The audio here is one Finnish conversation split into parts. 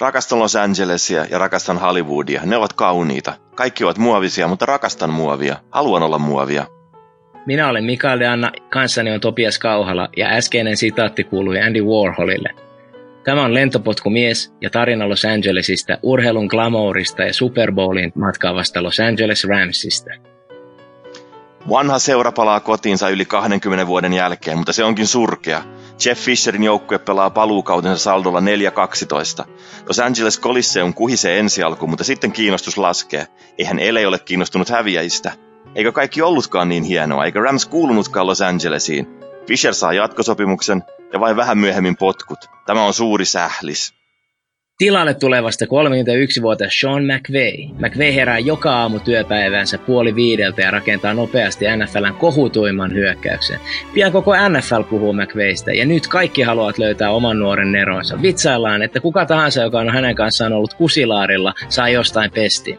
Rakastan Los Angelesia ja rakastan Hollywoodia. Ne ovat kauniita. Kaikki ovat muovisia, mutta rakastan muovia. Haluan olla muovia. Minä olen Mikael Anna, kanssani on Topias Kauhala ja äskeinen sitaatti kuului Andy Warholille. Tämä on lentopotkumies ja tarina Los Angelesista, urheilun glamourista ja Super Bowlin matkaavasta Los Angeles Ramsista. Vanha seura palaa kotiinsa yli 20 vuoden jälkeen, mutta se onkin surkea. Jeff Fisherin joukkue pelaa paluukautensa saldolla 4-12. Los Angeles Coliseum kuhisee ensi alku, mutta sitten kiinnostus laskee. Eihän Ele ole kiinnostunut häviäjistä. Eikö kaikki ollutkaan niin hienoa, eikä Rams kuulunutkaan Los Angelesiin. Fisher saa jatkosopimuksen ja vain vähän myöhemmin potkut. Tämä on suuri sählis. Tilalle tulevasta 31-vuotias Sean McVay. McVay herää joka aamu työpäivänsä puoli viideltä ja rakentaa nopeasti NFLn kohutuimman hyökkäyksen. Pian koko NFL puhuu McVaystä ja nyt kaikki haluavat löytää oman nuoren neronsa. Vitsaillaan, että kuka tahansa, joka on hänen kanssaan ollut kusilaarilla, saa jostain pesti.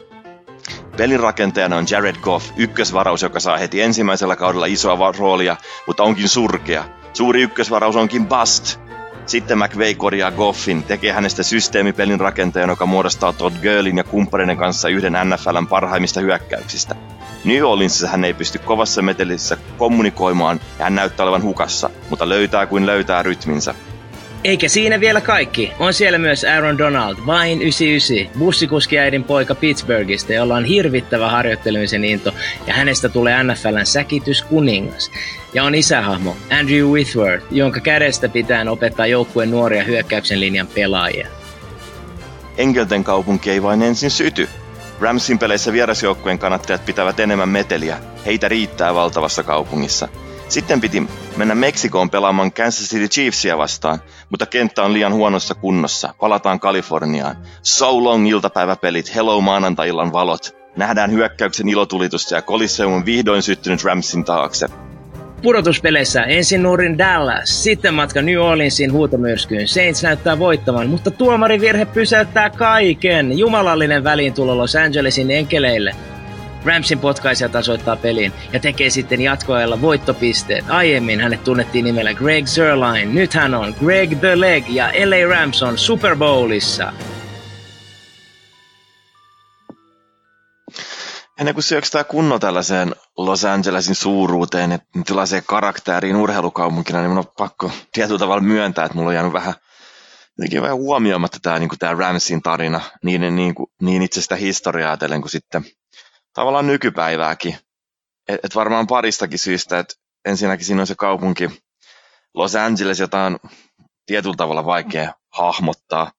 Pelin rakentajana on Jared Goff, ykkösvaraus, joka saa heti ensimmäisellä kaudella isoa roolia, mutta onkin surkea. Suuri ykkösvaraus onkin bust. Sitten McVay korjaa Goffin, tekee hänestä systeemipelin rakentajan, joka muodostaa Todd Gurlin ja kumppaneiden kanssa yhden NFLn parhaimmista hyökkäyksistä. New Orleansissa hän ei pysty kovassa metelissä kommunikoimaan ja hän näyttää olevan hukassa, mutta löytää kuin löytää rytminsä. Eikä siinä vielä kaikki. On siellä myös Aaron Donald, vain 99, bussikuskiäidin poika Pittsburghista, jolla on hirvittävä harjoittelemisen into ja hänestä tulee NFLn säkityskuningas. Ja on isähahmo Andrew Whitworth, jonka kädestä pitää opettaa joukkueen nuoria hyökkäyksen linjan pelaajia. Enkelten kaupunki ei vain ensin syty. Ramsin peleissä vierasjoukkueen kannattajat pitävät enemmän meteliä. Heitä riittää valtavassa kaupungissa – sitten piti mennä Meksikoon pelaamaan Kansas City Chiefsia vastaan, mutta kenttä on liian huonossa kunnossa. Palataan Kaliforniaan. So long iltapäiväpelit, hello maanantai-illan valot. Nähdään hyökkäyksen ilotulitusta ja Coliseum on vihdoin syttynyt Ramsin taakse. Pudotuspeleissä ensin nuorin Dallas, sitten matka New Orleansin huutomyrskyyn. Saints näyttää voittavan, mutta tuomarivirhe pysäyttää kaiken. Jumalallinen väliintulo Los Angelesin enkeleille. Ramsin potkaisija tasoittaa pelin ja tekee sitten jatkoajalla voittopisteet. Aiemmin hänet tunnettiin nimellä Greg Zerline, nyt hän on Greg the Leg ja LA Rams on Super Bowlissa. Ennen kuin syöksää kunno tällaiseen Los Angelesin suuruuteen ja tällaiseen karakteriin urheilukaupunkina, niin minun on pakko tietyllä tavalla myöntää, että mulla on jäänyt vähän, vähän huomioimatta tämä, niin tämä Ramsin tarina niin, niin, niin itse sitä historiaa ajatellen kuin sitten tavallaan nykypäivääkin. Et, et varmaan paristakin syystä, että ensinnäkin siinä on se kaupunki Los Angeles, jota on tietyllä tavalla vaikea hahmottaa.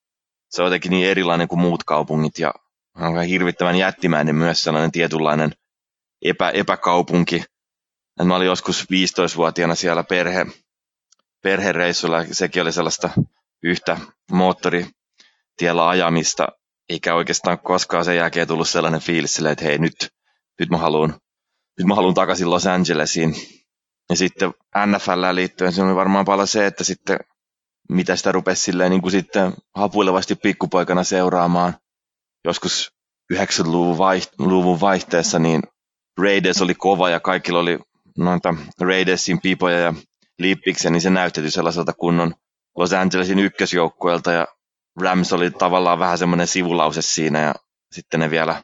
Se on jotenkin niin erilainen kuin muut kaupungit ja on hirvittävän jättimäinen myös sellainen tietynlainen epä, epäkaupunki. Et mä olin joskus 15-vuotiaana siellä perhe, perhereissulla, sekin oli sellaista yhtä moottoritiellä ajamista, eikä oikeastaan koskaan sen jälkeen tullut sellainen fiilis silleen, että hei nyt, nyt mä haluan nyt mä haluan takaisin Los Angelesiin. Ja sitten NFL liittyen se on varmaan paljon se, että sitten mitä sitä rupesi silleen niin kuin sitten hapuilevasti pikkupoikana seuraamaan. Joskus 90-luvun vaiht- vaihteessa niin Raiders oli kova ja kaikilla oli noita Raidersin pipoja ja liippiksiä, niin se näyttäytyi sellaiselta kunnon Los Angelesin ykkösjoukkueelta ja Rams oli tavallaan vähän semmoinen sivulause siinä ja sitten ne vielä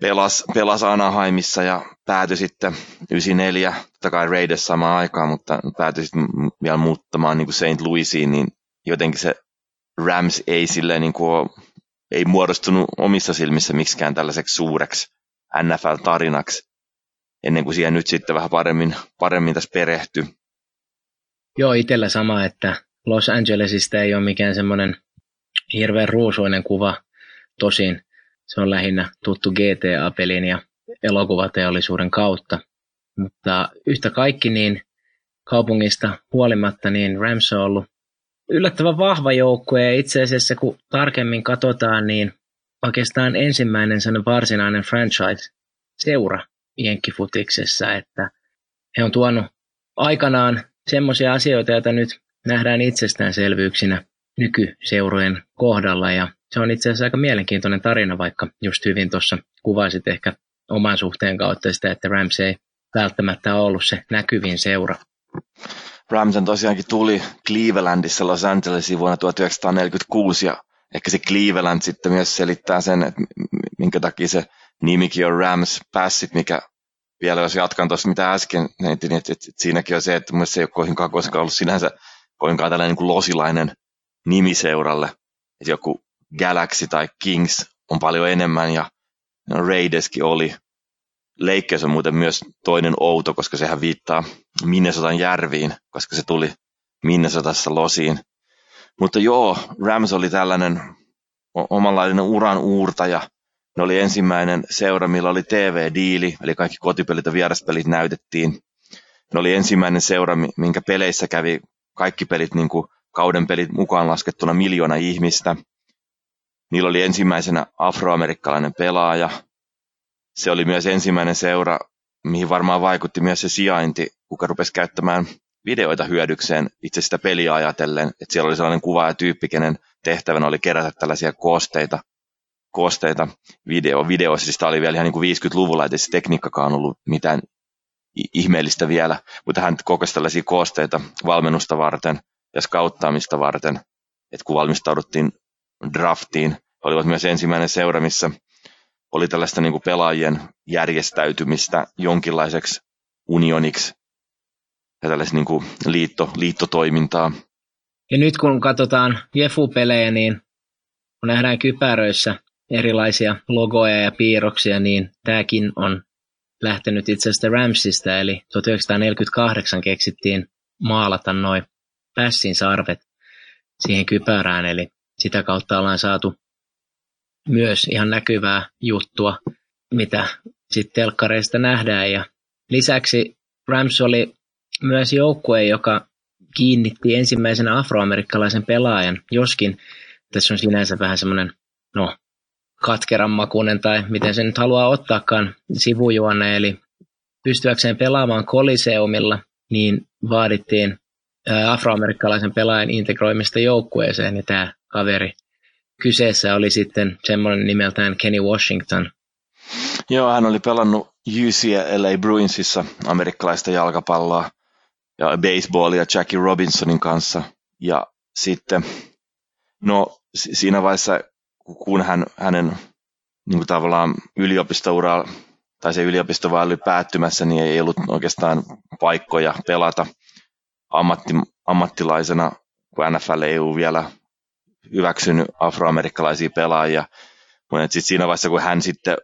pelas, pelas Anaheimissa ja päätyi sitten 94, totta kai Raiders samaan aikaan, mutta päätyi sitten vielä muuttamaan niin kuin St. Louisiin, niin jotenkin se Rams ei silleen niin kuin, ei muodostunut omissa silmissä miksikään tällaiseksi suureksi NFL-tarinaksi, ennen kuin siihen nyt sitten vähän paremmin, paremmin tässä perehtyi. Joo, itsellä sama, että Los Angelesista ei ole mikään semmoinen hirveän ruusuinen kuva. Tosin se on lähinnä tuttu GTA-pelin ja elokuvateollisuuden kautta. Mutta yhtä kaikki niin kaupungista huolimatta, niin Rams on ollut yllättävän vahva joukkue ja itse asiassa kun tarkemmin katsotaan, niin oikeastaan ensimmäinen sellainen varsinainen franchise-seura jenkkifutiksessa, että he on tuonut aikanaan semmoisia asioita, joita nyt nähdään itsestäänselvyyksinä nykyseurojen kohdalla ja se on itse asiassa aika mielenkiintoinen tarina, vaikka just hyvin tuossa kuvaisit ehkä oman suhteen kautta sitä, että Rams ei välttämättä ollut se näkyvin seura. Ramsen tosiaankin tuli Clevelandissa Los Angelesiin vuonna 1946 ja ehkä se Cleveland sitten myös selittää sen, että minkä takia se nimikin on Rams Passit, mikä vielä jos jatkan tuossa mitä äsken heitin, että, että, että siinäkin on se, että mun se ei ole koskaan ollut sinänsä kovinkaan tällainen niin kuin losilainen nimiseuralle. Että joku Galaxy tai Kings on paljon enemmän ja no Raideskin oli. Lakers on muuten myös toinen outo, koska sehän viittaa Minnesotan järviin, koska se tuli Minnesotassa losiin. Mutta joo, Rams oli tällainen omanlainen uran uurtaja. Ne oli ensimmäinen seura, millä oli TV-diili, eli kaikki kotipelit ja vieraspelit näytettiin. Ne oli ensimmäinen seura, minkä peleissä kävi kaikki pelit, niin kuin kauden pelit mukaan laskettuna miljoona ihmistä. Niillä oli ensimmäisenä afroamerikkalainen pelaaja. Se oli myös ensimmäinen seura, mihin varmaan vaikutti myös se sijainti, kuka rupesi käyttämään videoita hyödykseen itse sitä peliä ajatellen. Että siellä oli sellainen kuva ja tyyppi, kenen tehtävänä oli kerätä tällaisia koosteita, koosteita video, videoissa. Siis tämä oli vielä ihan niin kuin 50-luvulla, että se tekniikkakaan ollut mitään ihmeellistä vielä, mutta hän kokosi tällaisia koosteita valmennusta varten ja skauttaamista varten, että kun valmistauduttiin draftiin, olivat myös ensimmäinen seura, missä oli tällaista niin kuin pelaajien järjestäytymistä jonkinlaiseksi unioniksi ja tällaista niin kuin liitto, liittotoimintaa. Ja nyt kun katsotaan Jefu-pelejä, niin kun nähdään kypäröissä erilaisia logoja ja piirroksia, niin tämäkin on lähtenyt itse asiassa Ramsista, eli 1948 keksittiin maalata noin pässin sarvet siihen kypärään, eli sitä kautta ollaan saatu myös ihan näkyvää juttua, mitä sitten telkkareista nähdään. Ja lisäksi Rams oli myös joukkue, joka kiinnitti ensimmäisen afroamerikkalaisen pelaajan, joskin tässä on sinänsä vähän semmoinen, no, katkeran makuinen tai miten se nyt haluaa ottaakaan sivujuonne, eli pystyäkseen pelaamaan koliseumilla, niin vaadittiin afroamerikkalaisen pelaajan integroimista joukkueeseen, ja tämä kaveri kyseessä oli sitten semmoinen nimeltään Kenny Washington. Joo, hän oli pelannut UCLA Bruinsissa amerikkalaista jalkapalloa ja baseballia Jackie Robinsonin kanssa. Ja sitten, no siinä vaiheessa, kun hän, hänen niin kuin tavallaan yliopistoura tai se yliopisto vaan oli päättymässä, niin ei ollut oikeastaan paikkoja pelata ammatti, ammattilaisena, kun NFL ei ollut vielä hyväksynyt afroamerikkalaisia pelaajia. Mutta sitten siinä vaiheessa, kun hän sitten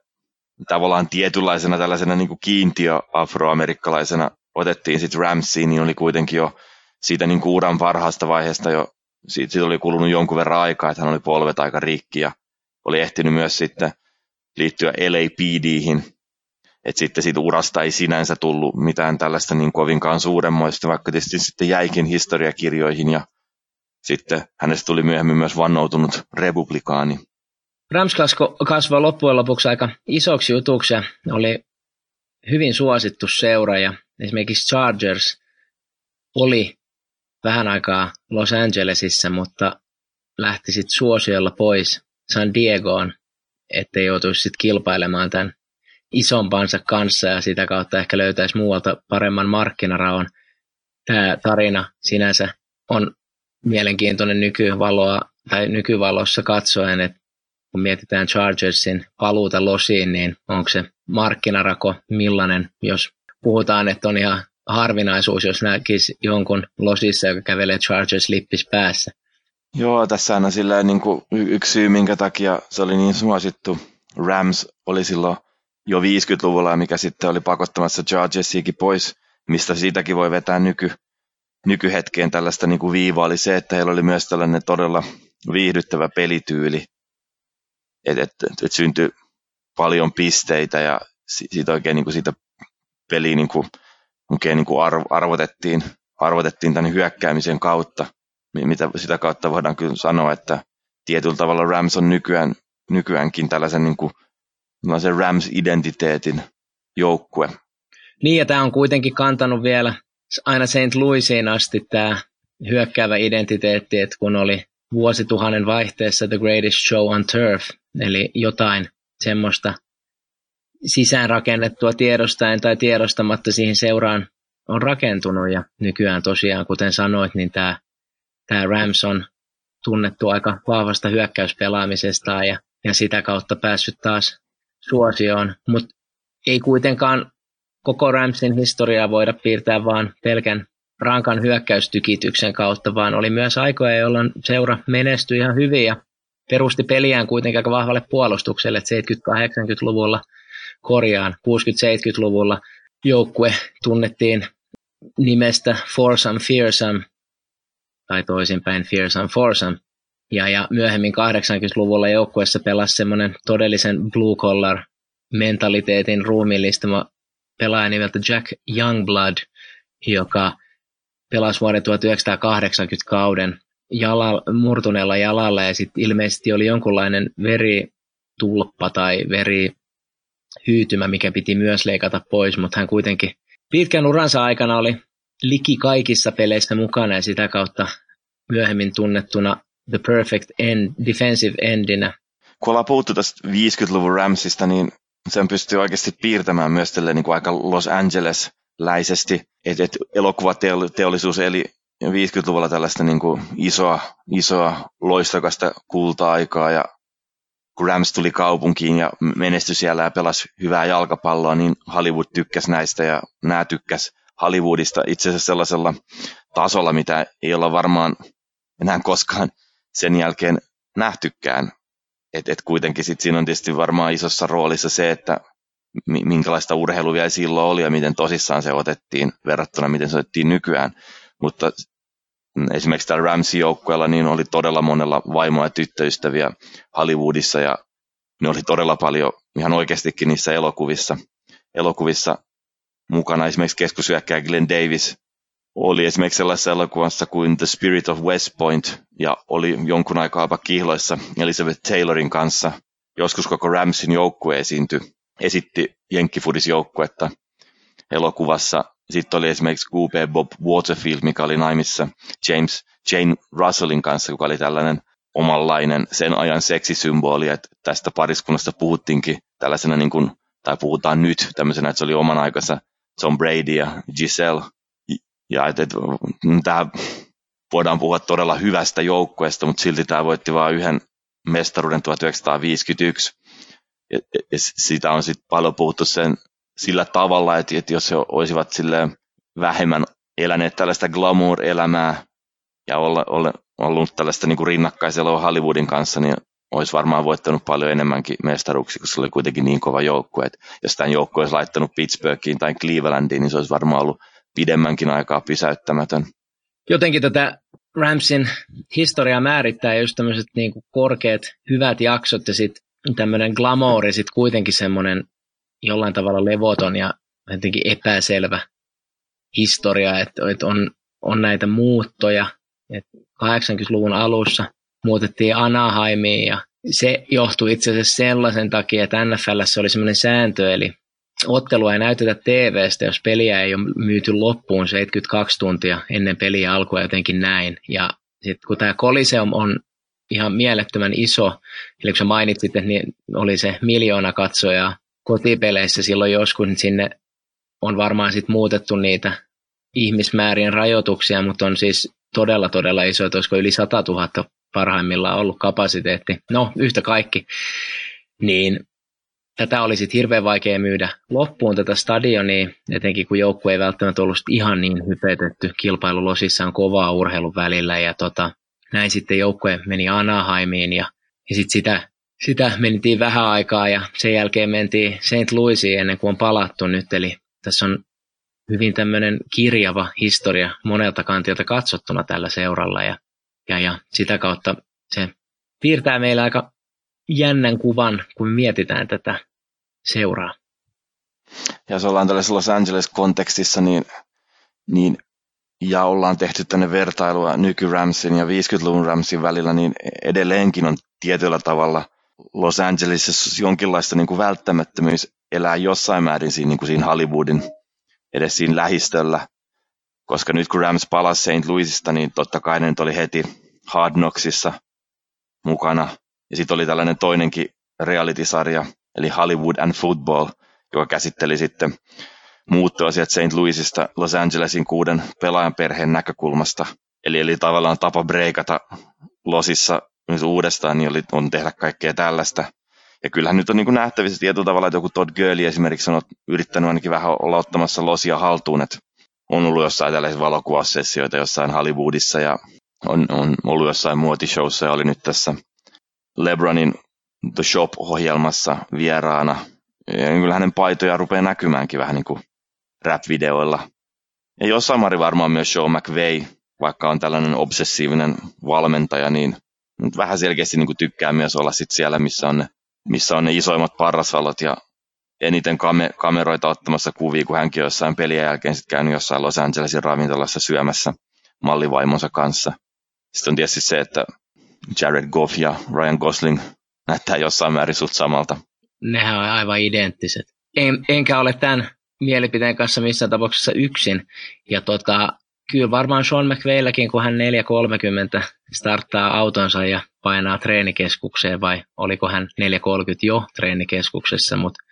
tavallaan tietynlaisena tällaisena niin kiintiö afroamerikkalaisena otettiin sitten Ramsiin, niin oli kuitenkin jo siitä niin kuin uran parhaasta vaiheesta jo, siitä, siitä oli kulunut jonkun verran aikaa, että hän oli polvet aika rikki ja oli ehtinyt myös sitten liittyä LAPDihin, että sitten siitä urasta ei sinänsä tullut mitään tällaista niin kovinkaan suuremmoista, vaikka tietysti sitten jäikin historiakirjoihin ja sitten hänestä tuli myöhemmin myös vannoutunut republikaani. Rams kasvoi loppujen lopuksi aika isoksi jutuksi ja oli hyvin suosittu seura ja esimerkiksi Chargers oli vähän aikaa Los Angelesissa, mutta lähti sitten suosiolla pois San Diegoon, ettei joutuisi sitten kilpailemaan tämän isompansa kanssa ja sitä kautta ehkä löytäisi muualta paremman markkinaraon. Tämä tarina sinänsä on mielenkiintoinen nykyvaloa tai nykyvalossa katsoen, että kun mietitään Chargersin paluuta losiin, niin onko se markkinarako millainen, jos puhutaan, että on ihan harvinaisuus, jos näkisi jonkun losissa, joka kävelee Chargers-lippis päässä. Joo, tässä on niin kuin yksi syy, minkä takia se oli niin suosittu. Rams oli silloin jo 50-luvulla, mikä sitten oli pakottamassa Chargersiakin pois, mistä siitäkin voi vetää nyky, nykyhetkeen tällaista niin kuin viivaa, oli se, että heillä oli myös tällainen todella viihdyttävä pelityyli, että et, et, syntyi paljon pisteitä ja siitä oikein niin kuin siitä peliä niin kuin, oikein niin kuin arvotettiin, arvotettiin tämän hyökkäämisen kautta, mitä sitä kautta voidaan kyllä sanoa, että tietyllä tavalla Rams on nykyään, nykyäänkin tällaisen niin kuin, Rams-identiteetin joukkue. Niin, ja tämä on kuitenkin kantanut vielä aina St. Louisiin asti tämä hyökkäävä identiteetti, että kun oli vuosituhannen vaihteessa The Greatest Show on Turf, eli jotain semmoista sisäänrakennettua tiedostaen tai tiedostamatta siihen seuraan on rakentunut ja nykyään tosiaan, kuten sanoit, niin tämä, tämä Rams on tunnettu aika vahvasta hyökkäyspelaamisesta ja, ja sitä kautta päässyt taas suosioon, mutta ei kuitenkaan koko Ramsin historiaa voida piirtää vaan pelkän rankan hyökkäystykityksen kautta, vaan oli myös aikoja, jolloin seura menestyi ihan hyvin ja perusti peliään kuitenkin aika vahvalle puolustukselle, että 70-80-luvulla korjaan 60-70-luvulla joukkue tunnettiin nimestä Forsam Fearsome, tai toisinpäin Fearsome Forsam. Ja, ja myöhemmin 80-luvulla joukkueessa pelasi semmoinen todellisen blue collar mentaliteetin ruumiillistama pelaaja nimeltä Jack Youngblood, joka pelasi vuoden 1980 kauden jala, murtuneella jalalla ja sitten ilmeisesti oli jonkunlainen veritulppa tai verihyytymä, mikä piti myös leikata pois, mutta hän kuitenkin pitkän uransa aikana oli liki kaikissa peleissä mukana ja sitä kautta myöhemmin tunnettuna The Perfect End, Defensive Endinä. Kun ollaan puhuttu tästä 50-luvun Ramsista, niin sen pystyy oikeasti piirtämään myös tälle niin kuin aika Los Angeles-läisesti, että et elokuvateollisuus eli 50-luvulla tällaista niin kuin isoa, isoa loistokasta kulta-aikaa ja kun Rams tuli kaupunkiin ja menestyi siellä ja pelasi hyvää jalkapalloa, niin Hollywood tykkäsi näistä ja nämä tykkäs Hollywoodista itse asiassa sellaisella tasolla, mitä ei olla varmaan enää koskaan sen jälkeen nähtykään. Et, et kuitenkin sit siinä on tietysti varmaan isossa roolissa se, että minkälaista urheilua vielä silloin oli ja miten tosissaan se otettiin verrattuna miten se otettiin nykyään. Mutta esimerkiksi tällä Ramsey-joukkueella niin oli todella monella vaimoa ja tyttöystäviä Hollywoodissa ja ne oli todella paljon ihan oikeastikin niissä elokuvissa, elokuvissa mukana. Esimerkiksi keskusyökkäjä Glenn Davis oli esimerkiksi sellaisessa elokuvassa kuin The Spirit of West Point ja oli jonkun aikaa jopa kihloissa Elizabeth Taylorin kanssa. Joskus koko Ramsin joukkue esiintyi, esitti jenkkifudisjoukkuetta elokuvassa. Sitten oli esimerkiksi QB Bob Waterfield, mikä oli naimissa James Jane Russellin kanssa, joka oli tällainen omanlainen sen ajan seksisymboli, että tästä pariskunnasta puhuttiinkin tällaisena, niin kuin, tai puhutaan nyt tämmöisenä, että se oli oman aikansa Tom Brady ja Giselle. Ja että, että tämä voidaan puhua todella hyvästä joukkueesta, mutta silti tämä voitti vain yhden mestaruuden 1951. Ja, ja siitä on sitten paljon puhuttu sen sillä tavalla, että, että jos he olisivat sille vähemmän eläneet tällaista glamour-elämää ja olla, olla, ollut tällaista niin rinnakkaisella Hollywoodin kanssa, niin olisi varmaan voittanut paljon enemmänkin mestaruuksia, koska se oli kuitenkin niin kova joukkue. Että jos tämän joukkue olisi laittanut Pittsburghiin tai Clevelandiin, niin se olisi varmaan ollut pidemmänkin aikaa pysäyttämätön. Jotenkin tätä Ramsin historiaa määrittää just tämmöiset niin kuin korkeat, hyvät jaksot ja sitten tämmöinen glamouri, sitten kuitenkin semmoinen jollain tavalla levoton ja jotenkin epäselvä historia, että, että on, on näitä muuttoja. Että 80-luvun alussa muutettiin Anaheimiin ja se johtui itse asiassa sellaisen takia, että NFLssä oli sellainen sääntö, eli ottelua ei näytetä TVstä, jos peliä ei ole myyty loppuun 72 tuntia ennen peliä alkua jotenkin näin. Ja sitten kun tämä Coliseum on ihan mielettömän iso, eli kun sä mainitsit, että niin oli se miljoona katsojaa kotipeleissä silloin joskus, niin sinne on varmaan sitten muutettu niitä ihmismäärien rajoituksia, mutta on siis todella todella iso, että olisiko yli 100 000 parhaimmillaan ollut kapasiteetti. No, yhtä kaikki. Niin tätä oli sitten hirveän vaikea myydä loppuun tätä stadionia, etenkin kun joukkue ei välttämättä ollut ihan niin hypetetty. Kilpailu losissaan kovaa urheilun välillä ja tota, näin sitten joukkue meni Anaheimiin ja, ja sitten sitä, sitä mentiin vähän aikaa ja sen jälkeen mentiin St. Louisiin ennen kuin on palattu nyt. Eli tässä on hyvin tämmöinen kirjava historia monelta kantilta katsottuna tällä seuralla ja, ja, ja sitä kautta se piirtää meillä aika jännän kuvan, kun mietitään tätä seuraa. Ja jos ollaan tällaisessa Los Angeles-kontekstissa, niin, niin ja ollaan tehty tänne vertailua nyky-Ramsin ja 50-luvun Ramsin välillä, niin edelleenkin on tietyllä tavalla Los Angelesissa jonkinlaista niin kuin välttämättömyys elää jossain määrin siinä, niin kuin siinä Hollywoodin edes siinä lähistöllä. Koska nyt kun Rams palasi St. Louisista, niin totta kai ne nyt oli heti Hard Knocksissa mukana. Ja sitten oli tällainen toinenkin reality-sarja, eli Hollywood and Football, joka käsitteli sitten muuttoasiat St. Louisista Los Angelesin kuuden pelaajan perheen näkökulmasta. Eli, eli tavallaan tapa breikata losissa uudestaan, niin oli, on tehdä kaikkea tällaista. Ja kyllähän nyt on niin nähtävissä tietyllä tavalla, että joku Todd Gurley esimerkiksi on yrittänyt ainakin vähän olla ottamassa losia haltuun, että on ollut jossain tällaisia valokuvaussessioita jossain Hollywoodissa ja on, on ollut jossain muotishowssa ja oli nyt tässä Lebronin The Shop-ohjelmassa vieraana. Ja kyllä hänen paitoja rupeaa näkymäänkin vähän niin kuin rap-videoilla. Ja jossain määrin varmaan myös Show McVay, vaikka on tällainen obsessiivinen valmentaja, niin mutta vähän selkeästi niin kuin tykkää myös olla sit siellä, missä on, ne, missä on ne isoimmat parrasvalot ja eniten kame- kameroita ottamassa kuvia, kun hänkin on jossain pelien jälkeen sitten käynyt jossain Los Angelesin ravintolassa syömässä mallivaimonsa kanssa. Sitten on tietysti se, että Jared Goff ja Ryan Gosling näyttää jossain määrin sut samalta. Nehän on aivan identtiset. En, enkä ole tämän mielipiteen kanssa missään tapauksessa yksin. Ja tota, kyllä varmaan Sean McVeilläkin, kun hän 4.30 starttaa autonsa ja painaa treenikeskukseen, vai oliko hän 4.30 jo treenikeskuksessa, mutta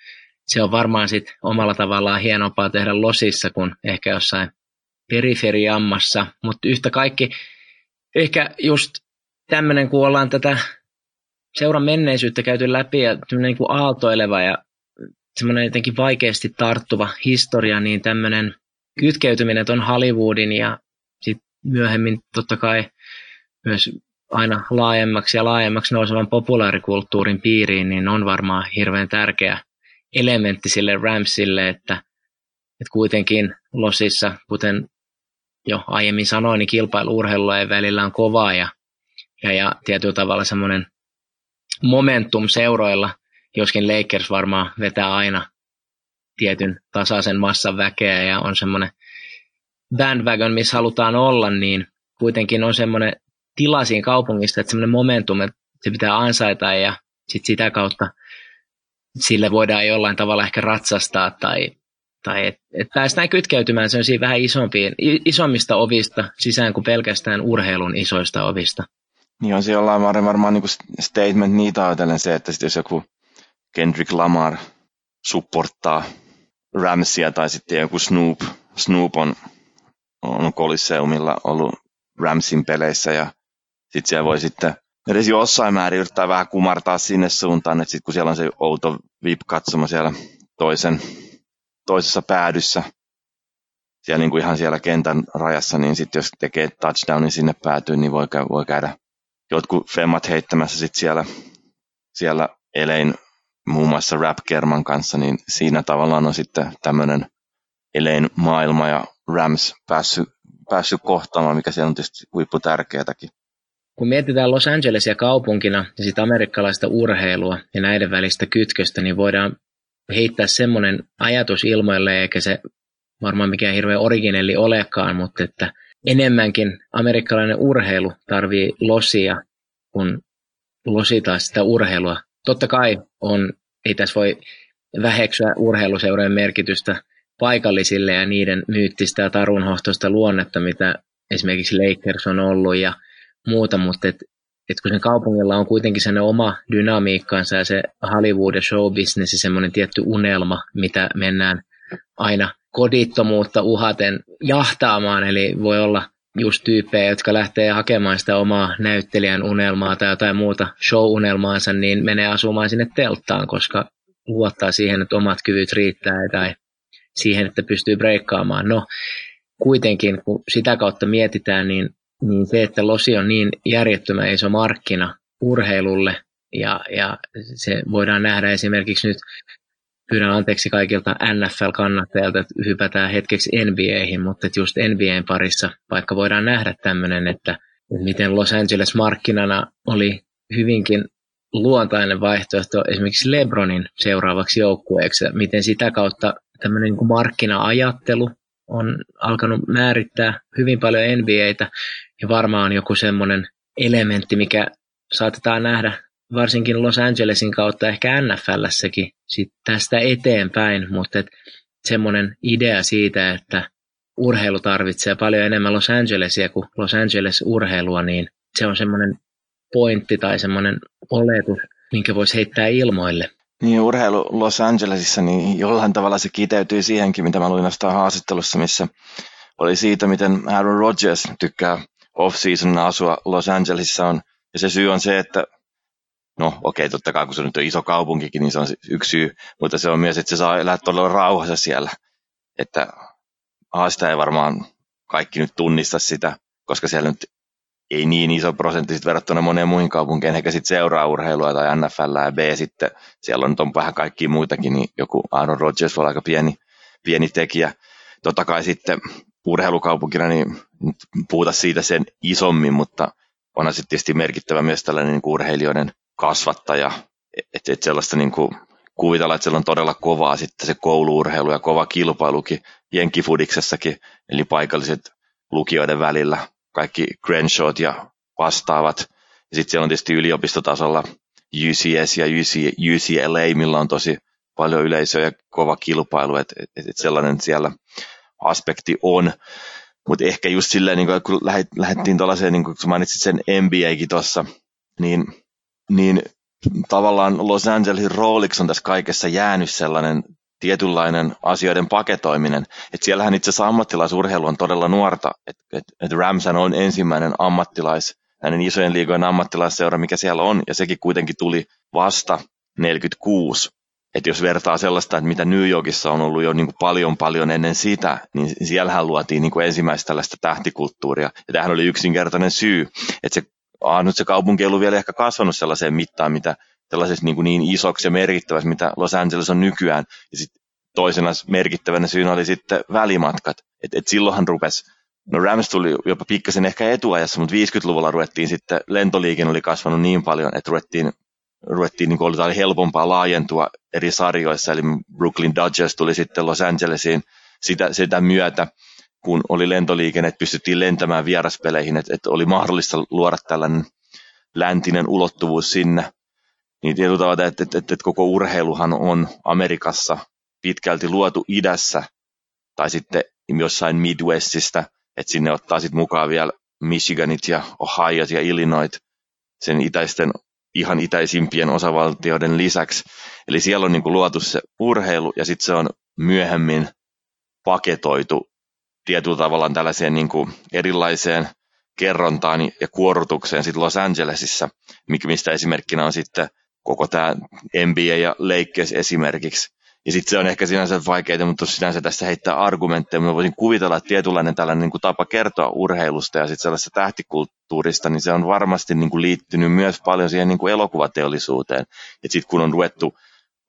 se on varmaan sitten omalla tavallaan hienompaa tehdä losissa kuin ehkä jossain periferiammassa, mutta yhtä kaikki ehkä just tämmöinen, kun ollaan tätä seuran menneisyyttä käyty läpi ja niin kuin aaltoileva ja semmoinen jotenkin vaikeasti tarttuva historia, niin tämmöinen kytkeytyminen on Hollywoodin ja sitten myöhemmin totta kai myös aina laajemmaksi ja laajemmaksi nousevan populaarikulttuurin piiriin, niin on varmaan hirveän tärkeä elementti sille Ramsille, että, että kuitenkin Losissa, kuten jo aiemmin sanoin, niin kilpailu välillä on kovaa ja, ja, ja tietyllä tavalla semmoinen momentum seuroilla, joskin Lakers varmaan vetää aina tietyn tasaisen massan väkeä ja on semmoinen bandwagon, missä halutaan olla, niin kuitenkin on semmoinen tila siinä kaupungista, että semmoinen momentum, että se pitää ansaita ja sit sitä kautta sille voidaan jollain tavalla ehkä ratsastaa tai, tai että et päästään kytkeytymään sellaisiin vähän isompiin, isommista ovista sisään kuin pelkästään urheilun isoista ovista. Niin on se jollain varmaan niin statement niitä ajatellen se, että jos joku Kendrick Lamar supporttaa Ramsia tai sitten joku Snoop, Snoop on, on Coliseumilla ollut Ramsin peleissä ja sitten siellä voi sitten edes jossain määrin yrittää vähän kumartaa sinne suuntaan, että sitten kun siellä on se outo VIP-katsoma siellä toisen, toisessa päädyssä, siellä niin kuin ihan siellä kentän rajassa, niin sitten jos tekee touchdownin sinne päätyy, niin voi, voi käydä jotkut femmat heittämässä sitten siellä, siellä elein muun muassa Rap Kerman kanssa, niin siinä tavallaan on sitten tämmöinen elein maailma ja Rams päässyt, päässyt kohtaamaan, mikä siellä on tietysti huippu tärkeätäkin. Kun mietitään Los Angelesia kaupunkina ja sitä amerikkalaista urheilua ja näiden välistä kytköstä, niin voidaan heittää semmoinen ajatus ilmoille, eikä se varmaan mikään hirveän originelli olekaan, mutta että enemmänkin amerikkalainen urheilu tarvii losia, kun losi taas sitä urheilua. Totta kai on, ei tässä voi väheksyä urheiluseurojen merkitystä paikallisille ja niiden myyttistä ja tarunhohtoista luonnetta, mitä esimerkiksi Lakers on ollut ja muuta, mutta et, et kun sen kaupungilla on kuitenkin sen oma dynamiikkansa ja se Hollywood ja showbusiness ja semmoinen tietty unelma, mitä mennään aina kodittomuutta uhaten jahtaamaan, eli voi olla just tyyppejä, jotka lähtee hakemaan sitä omaa näyttelijän unelmaa tai jotain muuta show-unelmaansa, niin menee asumaan sinne telttaan, koska luottaa siihen, että omat kyvyt riittää tai siihen, että pystyy breikkaamaan. No, kuitenkin kun sitä kautta mietitään, niin, niin se, että Losi on niin järjettömän iso markkina urheilulle, ja, ja se voidaan nähdä esimerkiksi nyt pyydän anteeksi kaikilta NFL-kannattajilta, että hypätään hetkeksi NBAihin, mutta just NBAn parissa, vaikka voidaan nähdä tämmöinen, että miten Los Angeles markkinana oli hyvinkin luontainen vaihtoehto esimerkiksi LeBronin seuraavaksi joukkueeksi, miten sitä kautta tämmöinen niin markkina-ajattelu on alkanut määrittää hyvin paljon NBAtä, ja varmaan on joku semmoinen elementti, mikä saatetaan nähdä varsinkin Los Angelesin kautta ehkä NFLssäkin sit tästä eteenpäin, mutta et semmoinen idea siitä, että urheilu tarvitsee paljon enemmän Los Angelesia kuin Los Angeles urheilua, niin se on semmoinen pointti tai semmoinen oletus, minkä voisi heittää ilmoille. Niin, urheilu Los Angelesissa, niin jollain tavalla se kiteytyy siihenkin, mitä mä luin jostain haastattelussa, missä oli siitä, miten Aaron Rodgers tykkää off-seasonina asua Los Angelesissa, on Ja se syy on se, että no okei, totta kai kun se nyt on iso kaupunkikin, niin se on yksi syy, mutta se on myös, että se saa elää todella rauhassa siellä. Että haasta ei varmaan kaikki nyt tunnista sitä, koska siellä nyt ei niin iso prosentti sit verrattuna moneen muihin kaupunkeihin, eikä sitten seuraa urheilua tai NFL ja B sitten, siellä on, on vähän kaikkia muitakin, niin joku Aaron Rodgers voi olla aika pieni, pieni tekijä. Totta kai sitten urheilukaupunkina, niin puhuta siitä sen isommin, mutta onhan sitten tietysti merkittävä myös tällainen niin urheilijoiden kasvattaja, että et sellaista niin kuin kuvitella, että siellä on todella kovaa sitten se kouluurheilu ja kova kilpailukin Jenkifudiksessakin, eli paikalliset lukijoiden välillä, kaikki Grenshawt ja vastaavat. Ja sitten siellä on tietysti yliopistotasolla UCS ja UC, UCLA, millä on tosi paljon yleisöä ja kova kilpailu, että et, et sellainen siellä aspekti on. Mutta ehkä just silleen, niin kun lähdettiin tuollaiseen, niin kun mainitsit sen NBAkin tuossa, niin, niin tavallaan Los Angelesin rooliksi on tässä kaikessa jäänyt sellainen tietynlainen asioiden paketoiminen. Että siellähän itse asiassa ammattilaisurheilu on todella nuorta. Että et, et Rams on ensimmäinen ammattilais, näiden isojen liigojen ammattilaisseura, mikä siellä on, ja sekin kuitenkin tuli vasta 46. Että jos vertaa sellaista, että mitä New Yorkissa on ollut jo niin kuin paljon paljon ennen sitä, niin siellähän luotiin niin kuin ensimmäistä tällaista tähtikulttuuria. Ja tämähän oli yksinkertainen syy, että se ah, nyt se kaupunki ei ollut vielä ehkä kasvanut sellaiseen mittaan, mitä sellaisessa niin, kuin niin isoksi ja merkittävässä, mitä Los Angeles on nykyään. Ja sitten toisena merkittävänä syynä oli sitten välimatkat. Et, et silloinhan rupesi, no Rams tuli jopa pikkasen ehkä etuajassa, mutta 50-luvulla ruvettiin sitten, lentoliikenne oli kasvanut niin paljon, että ruvettiin, ruvettiin niin kuin oli helpompaa laajentua eri sarjoissa, eli Brooklyn Dodgers tuli sitten Los Angelesiin sitä, sitä myötä, kun oli lentoliikenne, että pystyttiin lentämään vieraspeleihin, että, että oli mahdollista luoda tällainen läntinen ulottuvuus sinne. Niin tietyllä tavalla, että, että, että, että koko urheiluhan on Amerikassa pitkälti luotu idässä tai sitten jossain Midwestistä, että sinne ottaa sitten mukaan vielä Michiganit ja Ohioit ja Illinoit sen itäisten, ihan itäisimpien osavaltioiden lisäksi. Eli siellä on niin kuin luotu se urheilu ja sitten se on myöhemmin paketoitu tietyllä tavalla tällaiseen niin kuin erilaiseen kerrontaan ja kuorutukseen sitten Los Angelesissa, mistä esimerkkinä on sitten koko tämä NBA ja Lakers esimerkiksi. Ja sitten se on ehkä sinänsä vaikeaa, mutta sinänsä tässä heittää argumentteja. Mä voisin kuvitella, että tietynlainen tällainen niin kuin tapa kertoa urheilusta ja sitten sellaisesta tähtikulttuurista, niin se on varmasti niin kuin liittynyt myös paljon siihen niin kuin elokuvateollisuuteen. Ja sitten kun on ruvettu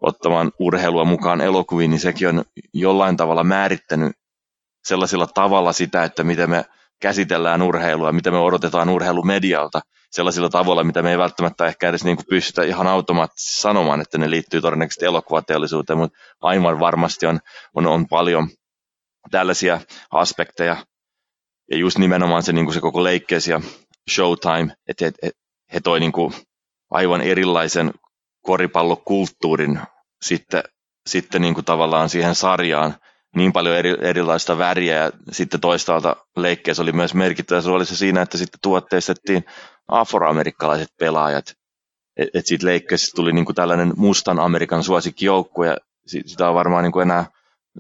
ottamaan urheilua mukaan elokuviin, niin sekin on jollain tavalla määrittänyt sellaisella tavalla sitä, että miten me käsitellään urheilua, mitä me odotetaan urheilumedialta sellaisilla tavoilla, mitä me ei välttämättä ehkä edes niin kuin pystytä ihan automaattisesti sanomaan, että ne liittyy todennäköisesti elokuvateollisuuteen, mutta aivan varmasti on, on, on paljon tällaisia aspekteja. Ja just nimenomaan se, niin kuin se koko leikkeys ja showtime, että he, he toi niin kuin aivan erilaisen koripallokulttuurin sitten, sitten niin kuin tavallaan siihen sarjaan, niin paljon eri, erilaista väriä ja sitten toistaalta leikkeessä oli myös merkittävä roolissa siinä, että sitten tuotteistettiin afroamerikkalaiset pelaajat. Että et siitä leikkeessä tuli niinku tällainen mustan Amerikan suosikkijoukkue ja sitä on varmaan niinku enää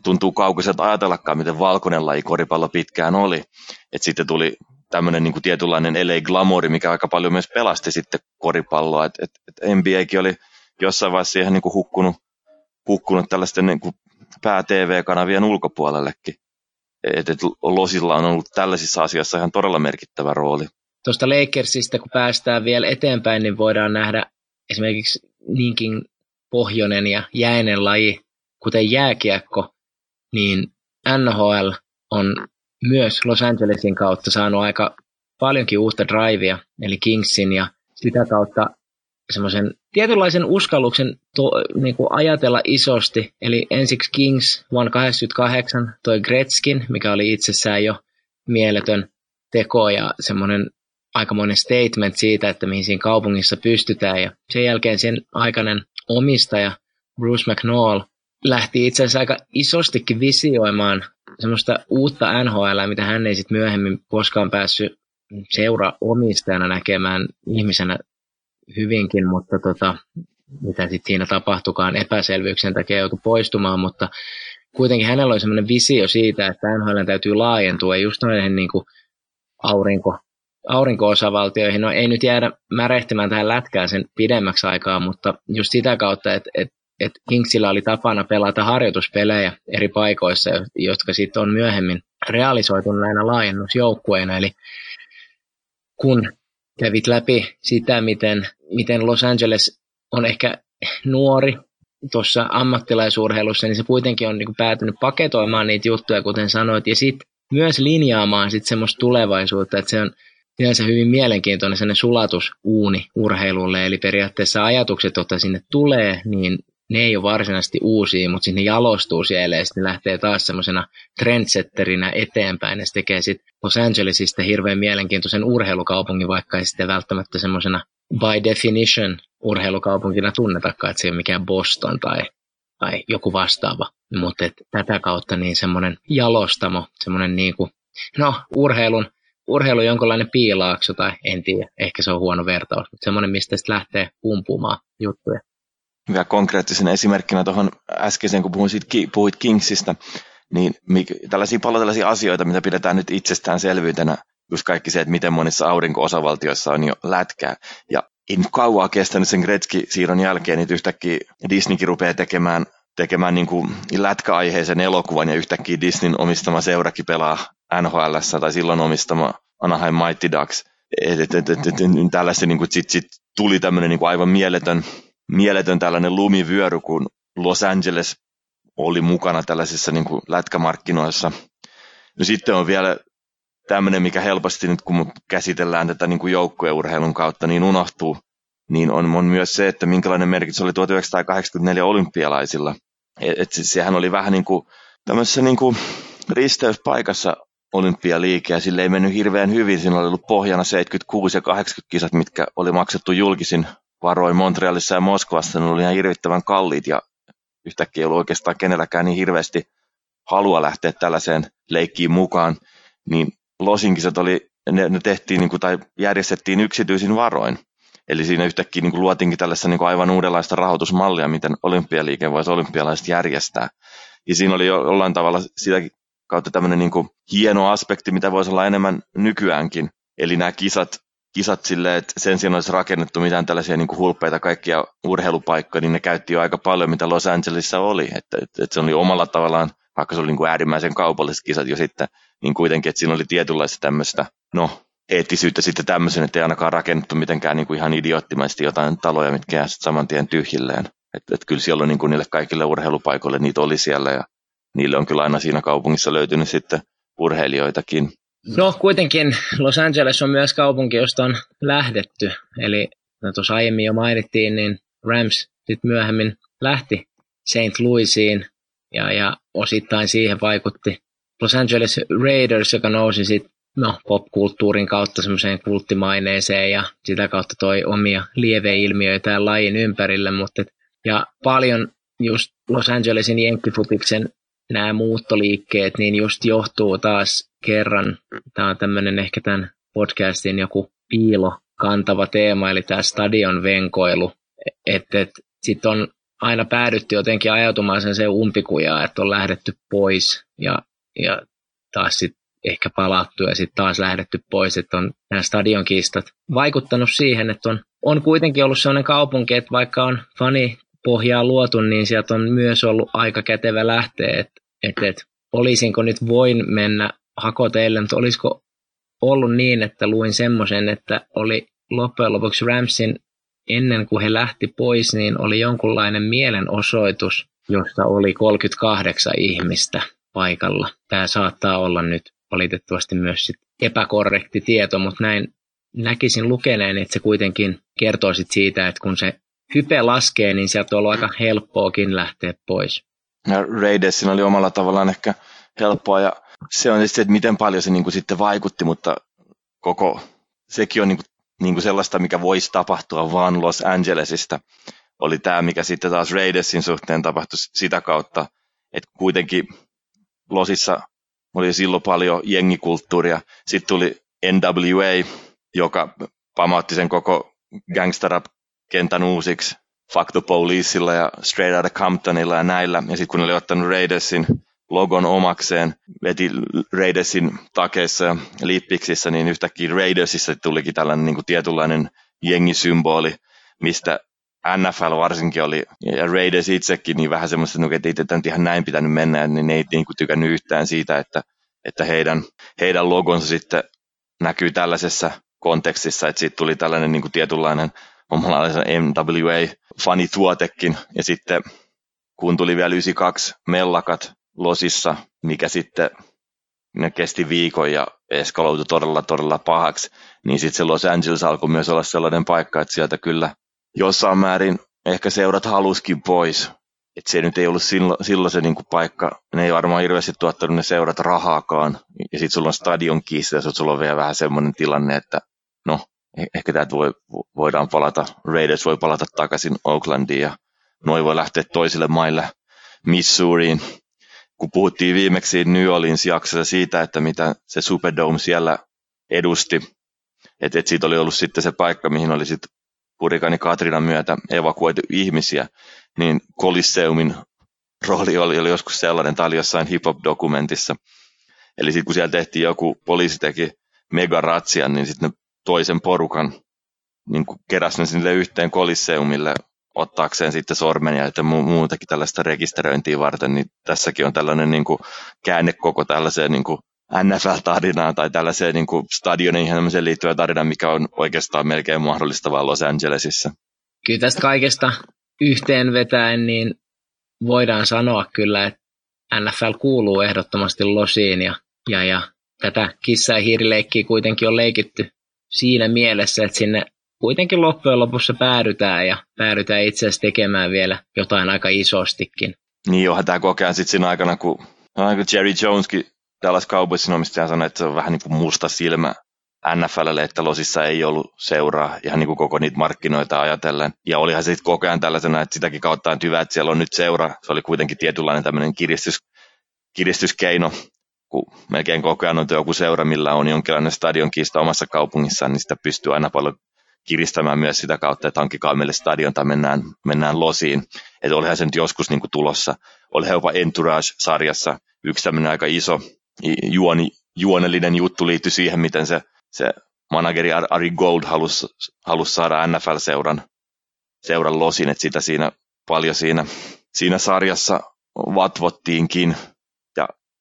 tuntuu kaukaiselta ajatellakaan, miten valkoinen laji koripallo pitkään oli. Et sitten tuli tämmöinen niinku tietynlainen LA Glamouri, mikä aika paljon myös pelasti sitten koripalloa. Et, et, et NBAkin oli jossain vaiheessa siihen niinku hukkunut, hukkunut tällaisten niinku pää-TV-kanavien ulkopuolellekin. Et, et Losilla on ollut tällaisissa asioissa ihan todella merkittävä rooli. Tuosta Lakersista, kun päästään vielä eteenpäin, niin voidaan nähdä esimerkiksi niinkin pohjoinen ja jäinen laji, kuten jääkiekko, niin NHL on myös Los Angelesin kautta saanut aika paljonkin uutta drivea, eli Kingsin, ja sitä kautta semmoisen tietynlaisen uskalluksen to, niin kuin ajatella isosti. Eli ensiksi Kings vuonna 1988 toi Gretzkin, mikä oli itsessään jo mieletön teko ja semmoinen aikamoinen statement siitä, että mihin siinä kaupungissa pystytään. Ja sen jälkeen sen aikainen omistaja Bruce McNall lähti itse asiassa aika isostikin visioimaan semmoista uutta NHL, mitä hän ei sitten myöhemmin koskaan päässyt seura-omistajana näkemään ihmisenä hyvinkin, mutta tota, mitä sitten siinä tapahtukaan epäselvyyksien takia joutui poistumaan, mutta kuitenkin hänellä oli semmoinen visio siitä, että NHL täytyy laajentua just noihin niin kuin aurinko aurinko-osavaltioihin. No ei nyt jäädä märehtimään tähän lätkään sen pidemmäksi aikaa, mutta just sitä kautta, että, että, että Kingsillä oli tapana pelata harjoituspelejä eri paikoissa, jotka sitten on myöhemmin realisoitu näinä laajennusjoukkueina. Eli kun kävit läpi sitä, miten, miten Los Angeles on ehkä nuori tuossa ammattilaisurheilussa, niin se kuitenkin on niin päätynyt paketoimaan niitä juttuja, kuten sanoit, ja sitten myös linjaamaan sit semmoista tulevaisuutta, että se on sinänsä hyvin mielenkiintoinen sellainen sulatusuuni urheilulle, eli periaatteessa ajatukset, joita sinne tulee, niin ne ei ole varsinaisesti uusia, mutta sitten ne jalostuu siellä ja sitten ne lähtee taas semmoisena trendsetterinä eteenpäin ja se tekee sitten Los Angelesista hirveän mielenkiintoisen urheilukaupungin, vaikka ei sitten välttämättä semmoisena by definition urheilukaupunkina tunnetakaan, että se ei ole mikään Boston tai, tai joku vastaava. Mutta tätä kautta niin semmoinen jalostamo, semmoinen niin kuin, no urheilun, urheilu jonkinlainen piilaakso tai en tiedä, ehkä se on huono vertaus, mutta semmoinen, mistä sitten lähtee pumpumaan juttuja. Vielä esimerkkinä tuohon äskeiseen, kun puhuit, puhuit Kingsista, niin tällaisia paljon tällaisia asioita, mitä pidetään nyt itsestäänselvyytenä, just kaikki se, että miten monissa aurinko-osavaltioissa on jo lätkää. Ja nyt kauaa kestänyt sen Gretzky-siirron jälkeen, niin yhtäkkiä Disneykin rupeaa tekemään, tekemään niin kuin lätkäaiheisen elokuvan ja yhtäkkiä Disneyn omistama seurakin pelaa NHL tai silloin omistama Anaheim Mighty Ducks. Tällaista niin kuin, sit, sit tuli tämmöinen niin kuin aivan mieletön, mieletön tällainen lumivyöry, kun Los Angeles oli mukana tällaisissa niin kuin lätkämarkkinoissa. No sitten on vielä tämmöinen, mikä helposti nyt kun käsitellään tätä niin kuin joukkueurheilun kautta, niin unohtuu, niin on, on myös se, että minkälainen merkitys oli 1984 olympialaisilla. Et, et siis sehän oli vähän niin kuin tämmöisessä niin kuin risteyspaikassa olympialiike ja sille ei mennyt hirveän hyvin. Siinä oli ollut pohjana 76 ja 80 kisat, mitkä oli maksettu julkisin varoin Montrealissa ja Moskovassa. Ne oli ihan hirvittävän kalliit ja yhtäkkiä ei ollut oikeastaan kenelläkään niin hirveästi halua lähteä tällaiseen leikkiin mukaan. Niin losinkisat oli, ne, ne tehtiin niin kuin, tai järjestettiin yksityisin varoin. Eli siinä yhtäkkiä niin kuin tällaista niin kuin aivan uudenlaista rahoitusmallia, miten olympialiike voisi olympialaiset järjestää. Ja siinä oli jollain tavalla sitäkin kautta tämmöinen niin kuin hieno aspekti, mitä voisi olla enemmän nykyäänkin. Eli nämä kisat, kisat silleen, että sen sijaan olisi rakennettu mitään tällaisia niin kuin hulppeita kaikkia urheilupaikkoja, niin ne käytti jo aika paljon, mitä Los Angelesissa oli. Että, että, että se oli omalla tavallaan, vaikka se oli niin kuin äärimmäisen kaupalliset kisat jo sitten, niin kuitenkin, että siinä oli tietynlaista tämmöistä, no, eettisyyttä sitten tämmöisen, että ei ainakaan rakennettu mitenkään niin kuin ihan idioottimaisesti jotain taloja, mitkä jää saman tien tyhjilleen. Että et kyllä siellä on niin kuin niille kaikille urheilupaikoille niitä oli siellä ja niille on kyllä aina siinä kaupungissa löytynyt sitten urheilijoitakin. No kuitenkin Los Angeles on myös kaupunki, josta on lähdetty. Eli no, tuossa aiemmin jo mainittiin, niin Rams sitten myöhemmin lähti St. Louisiin ja, ja osittain siihen vaikutti Los Angeles Raiders, joka nousi sitten no, popkulttuurin kautta semmoiseen kulttimaineeseen ja sitä kautta toi omia lieveilmiöitä lajin ympärille, mutta et, ja paljon just Los Angelesin jenkkifutiksen nämä muuttoliikkeet, niin just johtuu taas kerran, tämä on tämmöinen ehkä tämän podcastin joku piilo kantava teema, eli tämä stadion venkoilu, että et, sitten on aina päädytty jotenkin ajautumaan sen se umpikujaa, että on lähdetty pois ja, ja taas sitten ehkä palattu ja sitten taas lähdetty pois, että on nämä stadionkiistat vaikuttanut siihen, että on, on kuitenkin ollut sellainen kaupunki, että vaikka on fani pohjaa luotu, niin sieltä on myös ollut aika kätevä lähteä, että et, et, olisinko nyt voin mennä hakoteille, mutta olisiko ollut niin, että luin semmoisen, että oli loppujen lopuksi Ramsin ennen kuin he lähti pois, niin oli jonkunlainen mielenosoitus, josta oli 38 ihmistä paikalla. Tämä saattaa olla nyt valitettavasti myös sit epäkorrekti tieto, mutta näin näkisin lukeneen, että se kuitenkin kertoo sit siitä, että kun se hype laskee, niin sieltä on ollut aika helppoakin lähteä pois. Ja Raidersin oli omalla tavallaan ehkä helppoa ja se on sitten, että miten paljon se niin kuin sitten vaikutti, mutta koko sekin on niin kuin, niin kuin sellaista, mikä voisi tapahtua vaan Los Angelesista. Oli tämä, mikä sitten taas Raidersin suhteen tapahtui sitä kautta, että kuitenkin Losissa oli silloin paljon jengikulttuuria. Sitten tuli NWA, joka pamautti sen koko gangsterrap-kentän uusiksi. Fuck the Policeilla ja Straight Outta Comptonilla ja näillä. Ja sitten kun ne oli ottanut Raidersin logon omakseen, veti Raidersin takeissa ja lippiksissä, niin yhtäkkiä Raidersissa tulikin tällainen niin kuin tietynlainen jengisymboli, mistä NFL varsinkin oli, ja Raiders itsekin, niin vähän semmoista, että ei tätä ihan näin pitänyt mennä, niin ne ei niin kuin tykännyt yhtään siitä, että, että heidän, heidän logonsa sitten näkyy tällaisessa kontekstissa, että siitä tuli tällainen niin kuin tietynlainen omanlainen MWA-fanituotekin, ja sitten kun tuli vielä 92 mellakat losissa, mikä sitten ne kesti viikon ja eskaloitui todella, todella pahaksi, niin sitten se Los Angeles alkoi myös olla sellainen paikka, että sieltä kyllä jossain määrin ehkä seurat haluskin pois. Että se nyt ei ollut silloin, silloin se niinku paikka, ne ei varmaan hirveästi tuottanut ne seurat rahaakaan. Ja sitten sulla on stadion kiista ja sulla on vielä vähän semmoinen tilanne, että no, ehkä täältä voi, voidaan palata, Raiders voi palata takaisin Oaklandiin ja noi voi lähteä toisille maille Missouriin. Kun puhuttiin viimeksi New Orleans jaksossa siitä, että mitä se Superdome siellä edusti, että et siitä oli ollut sitten se paikka, mihin oli sitten hurrikaani Katrinan myötä evakuoitu ihmisiä, niin Colisseumin rooli oli, oli joskus sellainen, tämä oli jossain hip-hop-dokumentissa. Eli sitten kun siellä tehtiin joku, poliisi teki megaratsian, niin sitten ne toisen porukan niin keräsi ne sinne yhteen Colisseumille ottaakseen sitten sormenja ja muutakin tällaista rekisteröintiä varten, niin tässäkin on tällainen niin kuin käänne koko tällaiseen niin kuin NFL-tarinaan tai tällaiseen niin kuin stadionin liittyvä tarina, mikä on oikeastaan melkein mahdollista vain Los Angelesissa. Kyllä tästä kaikesta yhteenvetäen niin voidaan sanoa kyllä, että NFL kuuluu ehdottomasti Losiin ja, ja, ja tätä kissa- ja hiirileikkiä kuitenkin on leikitty siinä mielessä, että sinne kuitenkin loppujen lopussa päädytään ja päädytään itse asiassa tekemään vielä jotain aika isostikin. Niin johan tämä kokea sitten siinä aikana, kun, kun Jerry Joneskin Dallas Cowboysin omistaja sanoi, että se on vähän niin kuin musta silmä NFLlle, että Losissa ei ollut seuraa ihan niin kuin koko niitä markkinoita ajatellen. Ja olihan se sitten koko ajan tällaisena, että sitäkin kautta on hyvä, että siellä on nyt seura. Se oli kuitenkin tietynlainen tämmöinen kiristys, kiristyskeino, kun melkein koko ajan on joku seura, millä on jonkinlainen stadion kiista omassa kaupungissaan, niin sitä pystyy aina paljon kiristämään myös sitä kautta, että hankkikaa meille stadion tai mennään, mennään losiin. Että olihan se nyt joskus niin kuin tulossa. Oli jopa Entourage-sarjassa yksi tämmöinen aika iso juoni, juonellinen juttu liittyi siihen, miten se, se manageri Ari Gold halusi, halusi saada NFL-seuran seuran losin, että sitä siinä paljon siinä, siinä sarjassa vatvottiinkin.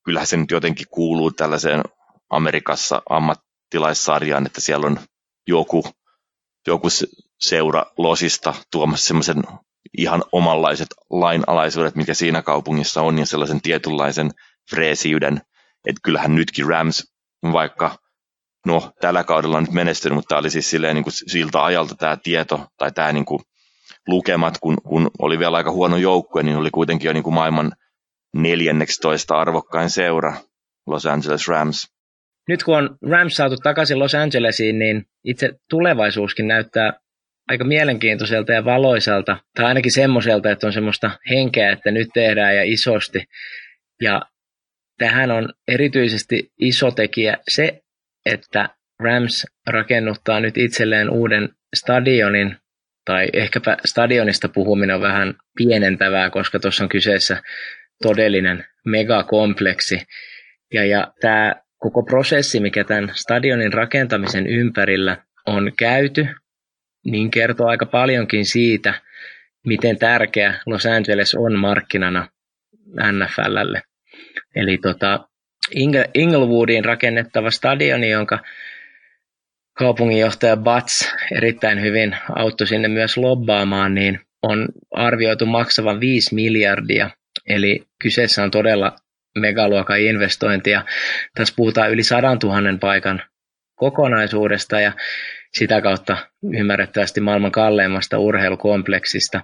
Kyllähän se nyt jotenkin kuuluu tällaiseen Amerikassa ammattilaissarjaan, että siellä on joku, joku seura losista tuomassa semmoisen ihan omanlaiset lainalaisuudet, mikä siinä kaupungissa on, ja sellaisen tietynlaisen freesiyden, että kyllähän nytkin Rams, vaikka no tällä kaudella on nyt menestynyt, mutta tämä oli siis silleen niin kuin siltä ajalta tämä tieto tai tämä niin kuin lukemat, kun, kun oli vielä aika huono joukkue, niin oli kuitenkin jo niin kuin maailman neljänneksi toista arvokkain seura, Los Angeles Rams. Nyt kun on Rams saatu takaisin Los Angelesiin, niin itse tulevaisuuskin näyttää aika mielenkiintoiselta ja valoiselta, tai ainakin semmoiselta, että on semmoista henkeä, että nyt tehdään ja isosti. Ja tähän on erityisesti iso tekijä se, että Rams rakennuttaa nyt itselleen uuden stadionin, tai ehkäpä stadionista puhuminen on vähän pienentävää, koska tuossa on kyseessä todellinen megakompleksi. Ja, ja tämä koko prosessi, mikä tämän stadionin rakentamisen ympärillä on käyty, niin kertoo aika paljonkin siitä, miten tärkeä Los Angeles on markkinana NFLlle. Eli tota, Inglewoodiin rakennettava stadioni, jonka kaupunginjohtaja Bats erittäin hyvin auttoi sinne myös lobbaamaan, niin on arvioitu maksavan 5 miljardia. Eli kyseessä on todella megaluokan investointi ja tässä puhutaan yli 100 000 paikan kokonaisuudesta ja sitä kautta ymmärrettävästi maailman kalleimmasta urheilukompleksista.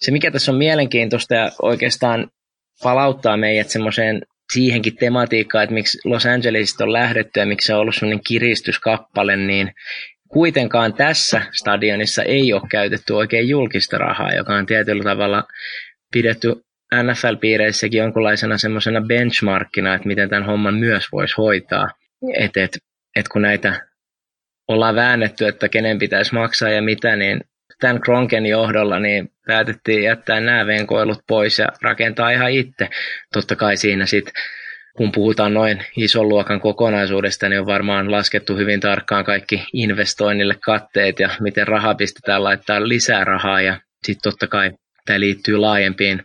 Se mikä tässä on mielenkiintoista ja oikeastaan palauttaa meidät semmoiseen siihenkin tematiikkaan, että miksi Los Angelesista on lähdetty ja miksi se on ollut semmoinen kiristyskappale, niin kuitenkaan tässä stadionissa ei ole käytetty oikein julkista rahaa, joka on tietyllä tavalla pidetty NFL-piireissäkin jonkunlaisena semmoisena benchmarkkina, että miten tämän homman myös voisi hoitaa. Että et, et kun näitä ollaan väännetty, että kenen pitäisi maksaa ja mitä, niin tämän Kronken johdolla niin päätettiin jättää nämä venkoilut pois ja rakentaa ihan itse. Totta kai siinä sitten kun puhutaan noin ison luokan kokonaisuudesta, niin on varmaan laskettu hyvin tarkkaan kaikki investoinnille katteet ja miten rahaa pistetään laittaa lisää rahaa. Ja sitten totta kai tämä liittyy laajempiin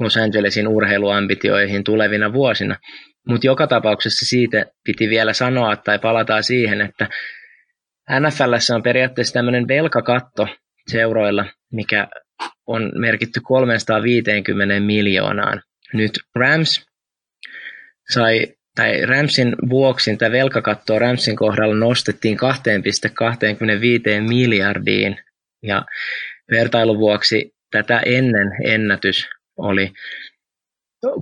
Los Angelesin urheiluambitioihin tulevina vuosina. Mutta joka tapauksessa siitä piti vielä sanoa tai palataan siihen, että NFL on periaatteessa tämmöinen velkakatto seuroilla, mikä on merkitty 350 miljoonaan. Nyt Rams sai, tai Ramsin vuoksi tämä velkakatto Ramsin kohdalla nostettiin 2,25 miljardiin ja vertailun vuoksi tätä ennen ennätys oli,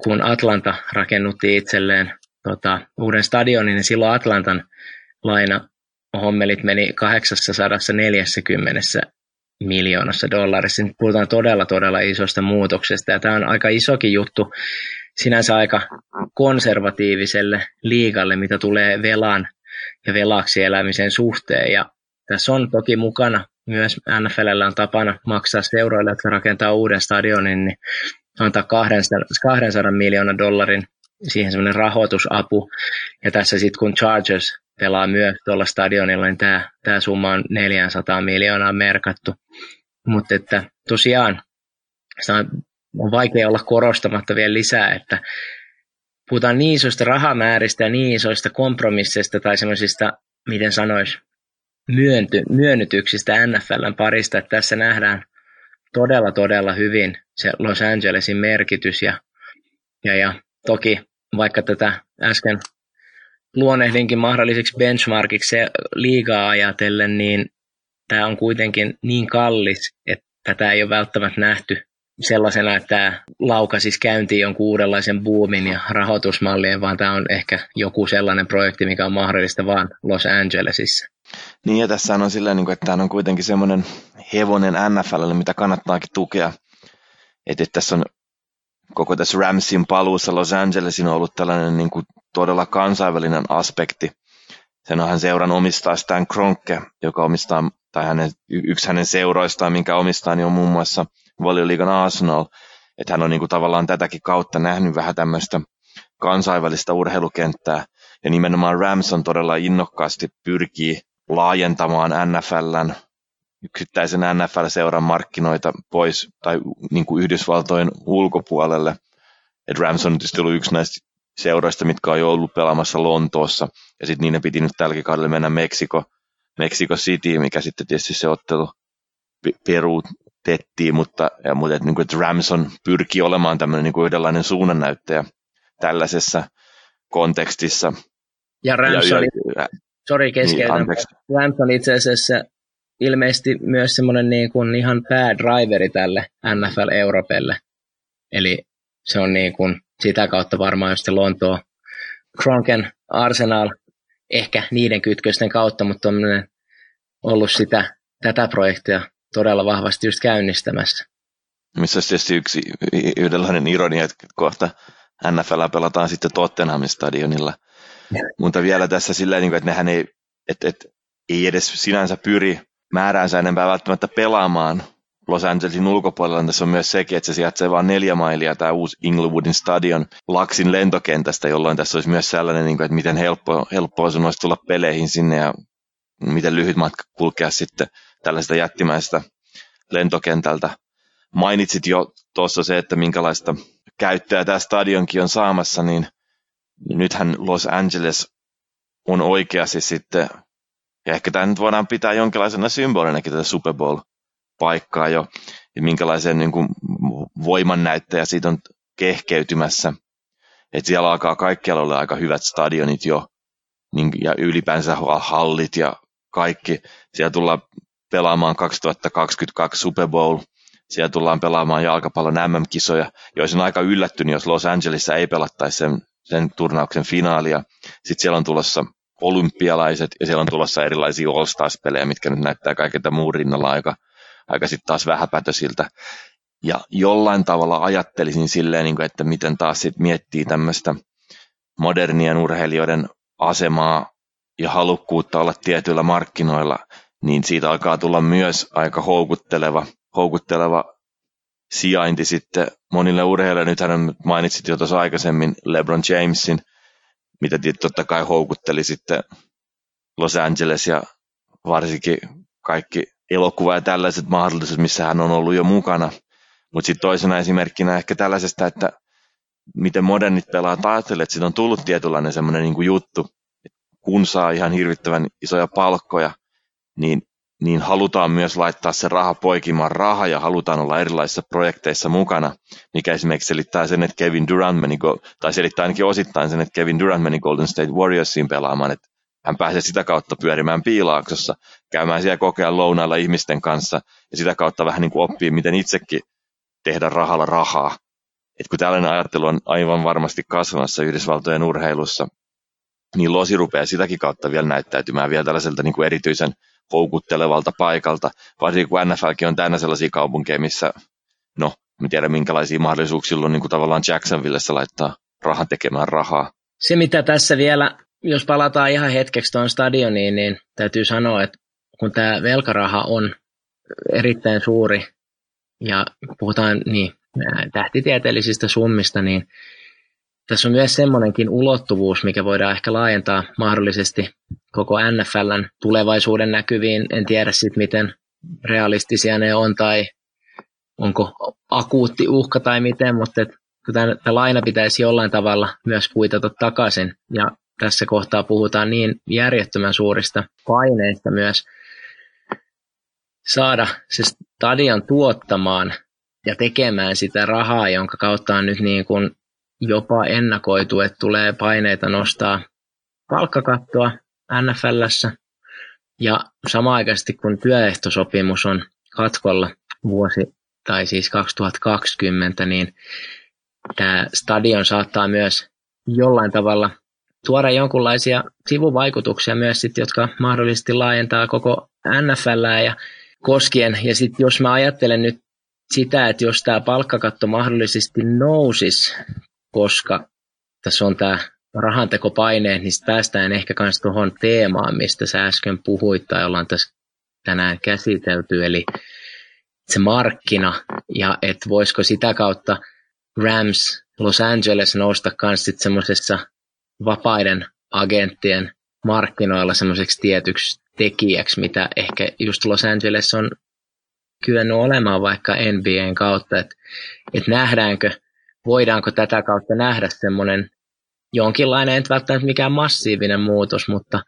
kun Atlanta rakennutti itselleen tota, uuden stadionin, niin silloin Atlantan laina hommelit meni 840 miljoonassa dollarissa. Nyt puhutaan todella, todella isosta muutoksesta. Ja tämä on aika isokin juttu sinänsä aika konservatiiviselle liigalle, mitä tulee velan ja velaksi elämisen suhteen. Ja tässä on toki mukana myös NFL on tapana maksaa seuroille, jotka rakentaa uuden stadionin, niin antaa 200, 200 miljoonan dollarin siihen semmoinen rahoitusapu. Ja tässä sitten kun Chargers pelaa myös tuolla stadionilla, niin tämä, tämä summa on 400 miljoonaa merkattu. Mutta että tosiaan on, vaikea olla korostamatta vielä lisää, että puhutaan niin isoista rahamääristä ja niin isoista kompromisseista tai semmoisista, miten sanois, myönty, myönnytyksistä NFLn parista, että tässä nähdään todella, todella hyvin se Los Angelesin merkitys ja, ja, ja toki vaikka tätä äsken luonehdinkin mahdolliseksi benchmarkiksi liigaa ajatellen, niin tämä on kuitenkin niin kallis, että tätä ei ole välttämättä nähty sellaisena, että tämä laukasisi käyntiin jonkun uudenlaisen boomin ja rahoitusmallien, vaan tämä on ehkä joku sellainen projekti, mikä on mahdollista vain Los Angelesissa. Niin ja tässä on silleen, niin että tämä on kuitenkin semmoinen hevonen NFLlle, mitä kannattaakin tukea. Että tässä on koko tässä Ramsin paluussa Los Angelesin on ollut tällainen niin kuin todella kansainvälinen aspekti. Sen hän seuran omistaa Stan Kronke, joka omistaa, tai hänen, yksi hänen seuroistaan, minkä omistaa, niin on muun muassa valioliigan Arsenal. Että hän on niin kuin tavallaan tätäkin kautta nähnyt vähän tämmöistä kansainvälistä urheilukenttää. Ja nimenomaan Rams on todella innokkaasti pyrkii laajentamaan NFLn yksittäisen NFL-seuran markkinoita pois tai niin kuin Yhdysvaltojen ulkopuolelle. Et Rams on tietysti ollut yksi näistä seuroista, mitkä on jo ollut pelaamassa Lontoossa, ja sitten niiden piti nyt tälläkin kaudella mennä Meksiko, Mexico City, mikä sitten tietysti se ottelu peruutettiin, mutta, ja, mutta että, niin kuin, että Ramson pyrkii olemaan tämmöinen niin kuin yhdenlainen suunnannäyttäjä tällaisessa kontekstissa. Ja Ramson, ja, sorry keskeytän, niin, Ramson itse asiassa ilmeisesti myös semmoinen niin kuin ihan päädriveri tälle NFL Europelle. Eli se on niin kuin sitä kautta varmaan just Lontoa Kronken Arsenal, ehkä niiden kytkösten kautta, mutta on ollut sitä, tätä projektia todella vahvasti just käynnistämässä. Missä on tietysti yksi yhdenlainen ironia, että kohta NFL pelataan sitten Tottenhamin stadionilla. Mutta vielä tässä sillä niin että nehän ei, että, että ei edes sinänsä pyri määräänsä enempää välttämättä pelaamaan Los Angelesin ulkopuolella. Niin tässä on myös sekin, että se sijaitsee vain neljä mailia tämä uusi Inglewoodin stadion Laksin lentokentästä, jolloin tässä olisi myös sellainen, niin että miten helppo, helppoa sun olisi tulla peleihin sinne ja miten lyhyt matka kulkea sitten tällaista jättimäistä lentokentältä. Mainitsit jo tuossa se, että minkälaista käyttöä tämä stadionkin on saamassa, niin nythän Los Angeles on oikeasti sitten ja ehkä tämä nyt voidaan pitää jonkinlaisena symbolinakin tätä Super Bowl-paikkaa jo, ja minkälaisen niin kuin, voimannäyttäjä siitä on kehkeytymässä. Että siellä alkaa kaikkialla olla aika hyvät stadionit jo, niin, ja ylipäänsä hallit ja kaikki. Siellä tullaan pelaamaan 2022 Super Bowl, siellä tullaan pelaamaan jalkapallon MM-kisoja, joissa on aika yllättynyt, jos Los Angelesissa ei pelattaisi sen, sen turnauksen finaalia. Sitten siellä on tulossa olympialaiset ja siellä on tulossa erilaisia All-Stars-pelejä, mitkä nyt näyttää kaikilta muun rinnalla aika, aika sitten taas vähäpätösiltä. Ja jollain tavalla ajattelisin silleen, niin että miten taas sit miettii tämmöistä modernien urheilijoiden asemaa ja halukkuutta olla tietyillä markkinoilla, niin siitä alkaa tulla myös aika houkutteleva, houkutteleva sijainti sitten monille urheilijoille. Nythän mainitsit jo tuossa aikaisemmin LeBron Jamesin, mitä totta kai houkutteli sitten Los Angeles ja varsinkin kaikki elokuva ja tällaiset mahdollisuudet, missä hän on ollut jo mukana. Mutta sitten toisena esimerkkinä ehkä tällaisesta, että miten modernit pelaat ajattelee, että siitä on tullut tietynlainen semmoinen niin juttu, kun saa ihan hirvittävän isoja palkkoja, niin, niin halutaan myös laittaa se raha poikimaan raha ja halutaan olla erilaisissa projekteissa mukana, mikä esimerkiksi selittää sen, että Kevin Durant meni, tai selittää ainakin osittain sen, että Kevin Durant meni Golden State Warriorsiin pelaamaan, että hän pääsee sitä kautta pyörimään piilaaksossa, käymään siellä kokea lounailla ihmisten kanssa ja sitä kautta vähän niin kuin oppii, miten itsekin tehdä rahalla rahaa. Et kun tällainen ajattelu on aivan varmasti kasvamassa Yhdysvaltojen urheilussa, niin losi rupeaa sitäkin kautta vielä näyttäytymään vielä tällaiselta niin kuin erityisen houkuttelevalta paikalta, varsinkin kun NFLkin on täynnä sellaisia kaupunkeja, missä, no, en tiedä minkälaisia mahdollisuuksia on niin kuin tavallaan Jacksonvillessä laittaa rahan tekemään rahaa. Se, mitä tässä vielä jos palataan ihan hetkeksi tuon stadioniin, niin täytyy sanoa, että kun tämä velkaraha on erittäin suuri ja puhutaan niin, tähtitieteellisistä summista, niin tässä on myös semmoinenkin ulottuvuus, mikä voidaan ehkä laajentaa mahdollisesti koko NFLn tulevaisuuden näkyviin. En tiedä sitten, miten realistisia ne on tai onko akuutti uhka tai miten, mutta tämä laina pitäisi jollain tavalla myös kuitata takaisin. Ja tässä kohtaa puhutaan niin järjettömän suurista paineista myös saada se stadion tuottamaan ja tekemään sitä rahaa, jonka kautta on nyt niin kuin jopa ennakoitu, että tulee paineita nostaa palkkakattoa NFLssä. Ja samaaikaisesti kun työehtosopimus on katkolla vuosi tai siis 2020, niin tämä stadion saattaa myös jollain tavalla tuoda jonkunlaisia sivuvaikutuksia myös, sit, jotka mahdollisesti laajentaa koko NFL ja koskien. Ja sitten jos mä ajattelen nyt sitä, että jos tämä palkkakatto mahdollisesti nousisi, koska tässä on tämä rahantekopaine, niin päästään ehkä myös tuohon teemaan, mistä sä äsken puhuit tai ollaan tässä tänään käsitelty, eli se markkina ja että voisiko sitä kautta Rams Los Angeles nousta myös semmoisessa vapaiden agenttien markkinoilla semmoiseksi tietyksi tekijäksi, mitä ehkä just Los Angeles on kyennyt olemaan vaikka NBAn kautta, että, että nähdäänkö, voidaanko tätä kautta nähdä semmoinen jonkinlainen, ei välttämättä mikään massiivinen muutos, mutta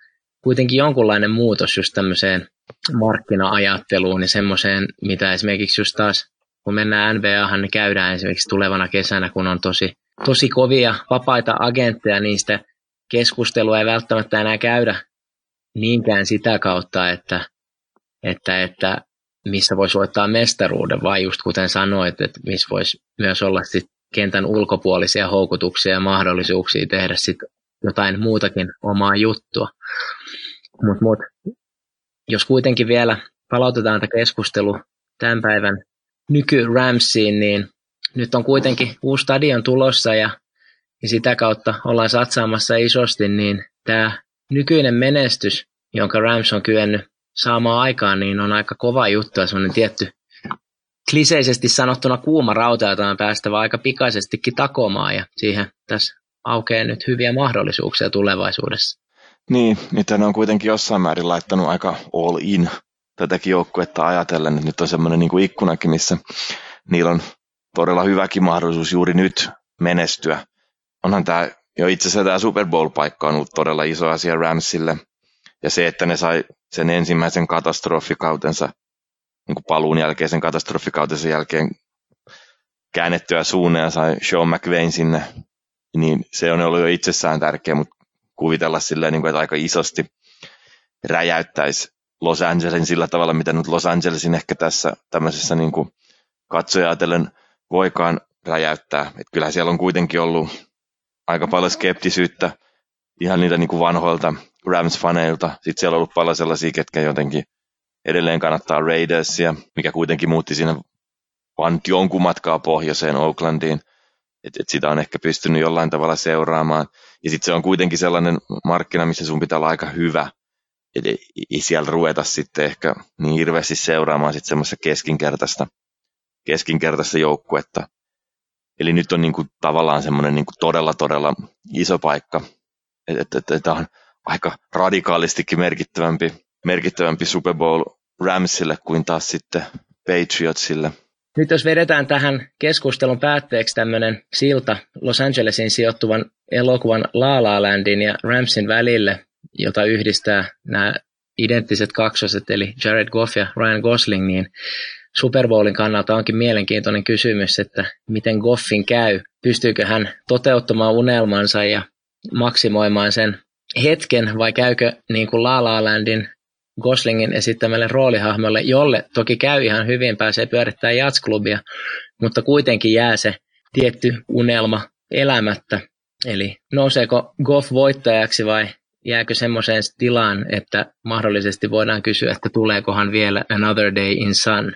kuitenkin jonkunlainen muutos just tämmöiseen markkina-ajatteluun ja semmoiseen, mitä esimerkiksi just taas, kun mennään NBAhan, niin käydään esimerkiksi tulevana kesänä, kun on tosi tosi kovia vapaita agentteja, niistä keskustelua ei välttämättä enää käydä niinkään sitä kautta, että, että, että missä voisi voittaa mestaruuden, vai just kuten sanoit, että missä voisi myös olla sit kentän ulkopuolisia houkutuksia ja mahdollisuuksia tehdä sit jotain muutakin omaa juttua. Mutta mut, jos kuitenkin vielä palautetaan tätä keskustelu tämän päivän nyky-Ramsiin, niin nyt on kuitenkin uusi stadion tulossa ja, ja sitä kautta ollaan satsaamassa isosti, niin tämä nykyinen menestys, jonka Rams on kyennyt saamaan aikaan, niin on aika kova juttu ja semmoinen tietty kliseisesti sanottuna kuuma rauta, jota on päästävä aika pikaisestikin takomaan ja siihen tässä aukeaa nyt hyviä mahdollisuuksia tulevaisuudessa. Niin, ne on kuitenkin jossain määrin laittanut aika all in tätäkin joukkuetta ajatellen, että nyt on semmoinen niin kuin ikkunakin, missä niillä on todella hyväkin mahdollisuus juuri nyt menestyä. Onhan tämä jo itse asiassa tämä Super Bowl-paikka on ollut todella iso asia Ramsille. Ja se, että ne sai sen ensimmäisen katastrofikautensa, niin paluun jälkeisen katastrofikautensa jälkeen käännettyä suunnan ja sai Sean McVain sinne, niin se on ollut jo itsessään tärkeä, mutta kuvitella silleen, niin kuin, että aika isosti räjäyttäisi Los Angelesin sillä tavalla, mitä nyt Los Angelesin ehkä tässä tämmöisessä niin kuin katsoja ajatellen voikaan räjäyttää. Et kyllähän siellä on kuitenkin ollut aika paljon skeptisyyttä ihan niitä niin kuin vanhoilta Rams-faneilta. Sitten siellä on ollut paljon sellaisia, ketkä jotenkin edelleen kannattaa Raidersia, mikä kuitenkin muutti siinä vain jonkun matkaa pohjoiseen Oaklandiin. Että et sitä on ehkä pystynyt jollain tavalla seuraamaan. Ja sitten se on kuitenkin sellainen markkina, missä sun pitää olla aika hyvä. Eli ei siellä ruveta sitten ehkä niin hirveästi seuraamaan sitten semmoista keskinkertaista, keskinkertaista joukkuetta. Eli nyt on niin kuin tavallaan semmoinen niin kuin todella, todella iso paikka, että et, et, on aika radikaalistikin merkittävämpi, merkittävämpi Super Bowl Ramsille kuin taas sitten Patriotsille. Nyt jos vedetään tähän keskustelun päätteeksi tämmöinen silta Los Angelesin sijoittuvan elokuvan La La Landin ja Ramsin välille, jota yhdistää nämä identtiset kaksoset, eli Jared Goff ja Ryan Gosling, niin Super Bowlin kannalta onkin mielenkiintoinen kysymys, että miten Goffin käy, pystyykö hän toteuttamaan unelmansa ja maksimoimaan sen hetken, vai käykö niin kuin La La Landin Goslingin esittämälle roolihahmolle, jolle toki käy ihan hyvin, pääsee pyörittämään jatsklubia, mutta kuitenkin jää se tietty unelma elämättä. Eli nouseeko Goff voittajaksi vai jääkö semmoiseen tilaan, että mahdollisesti voidaan kysyä, että tuleekohan vielä Another Day in Sun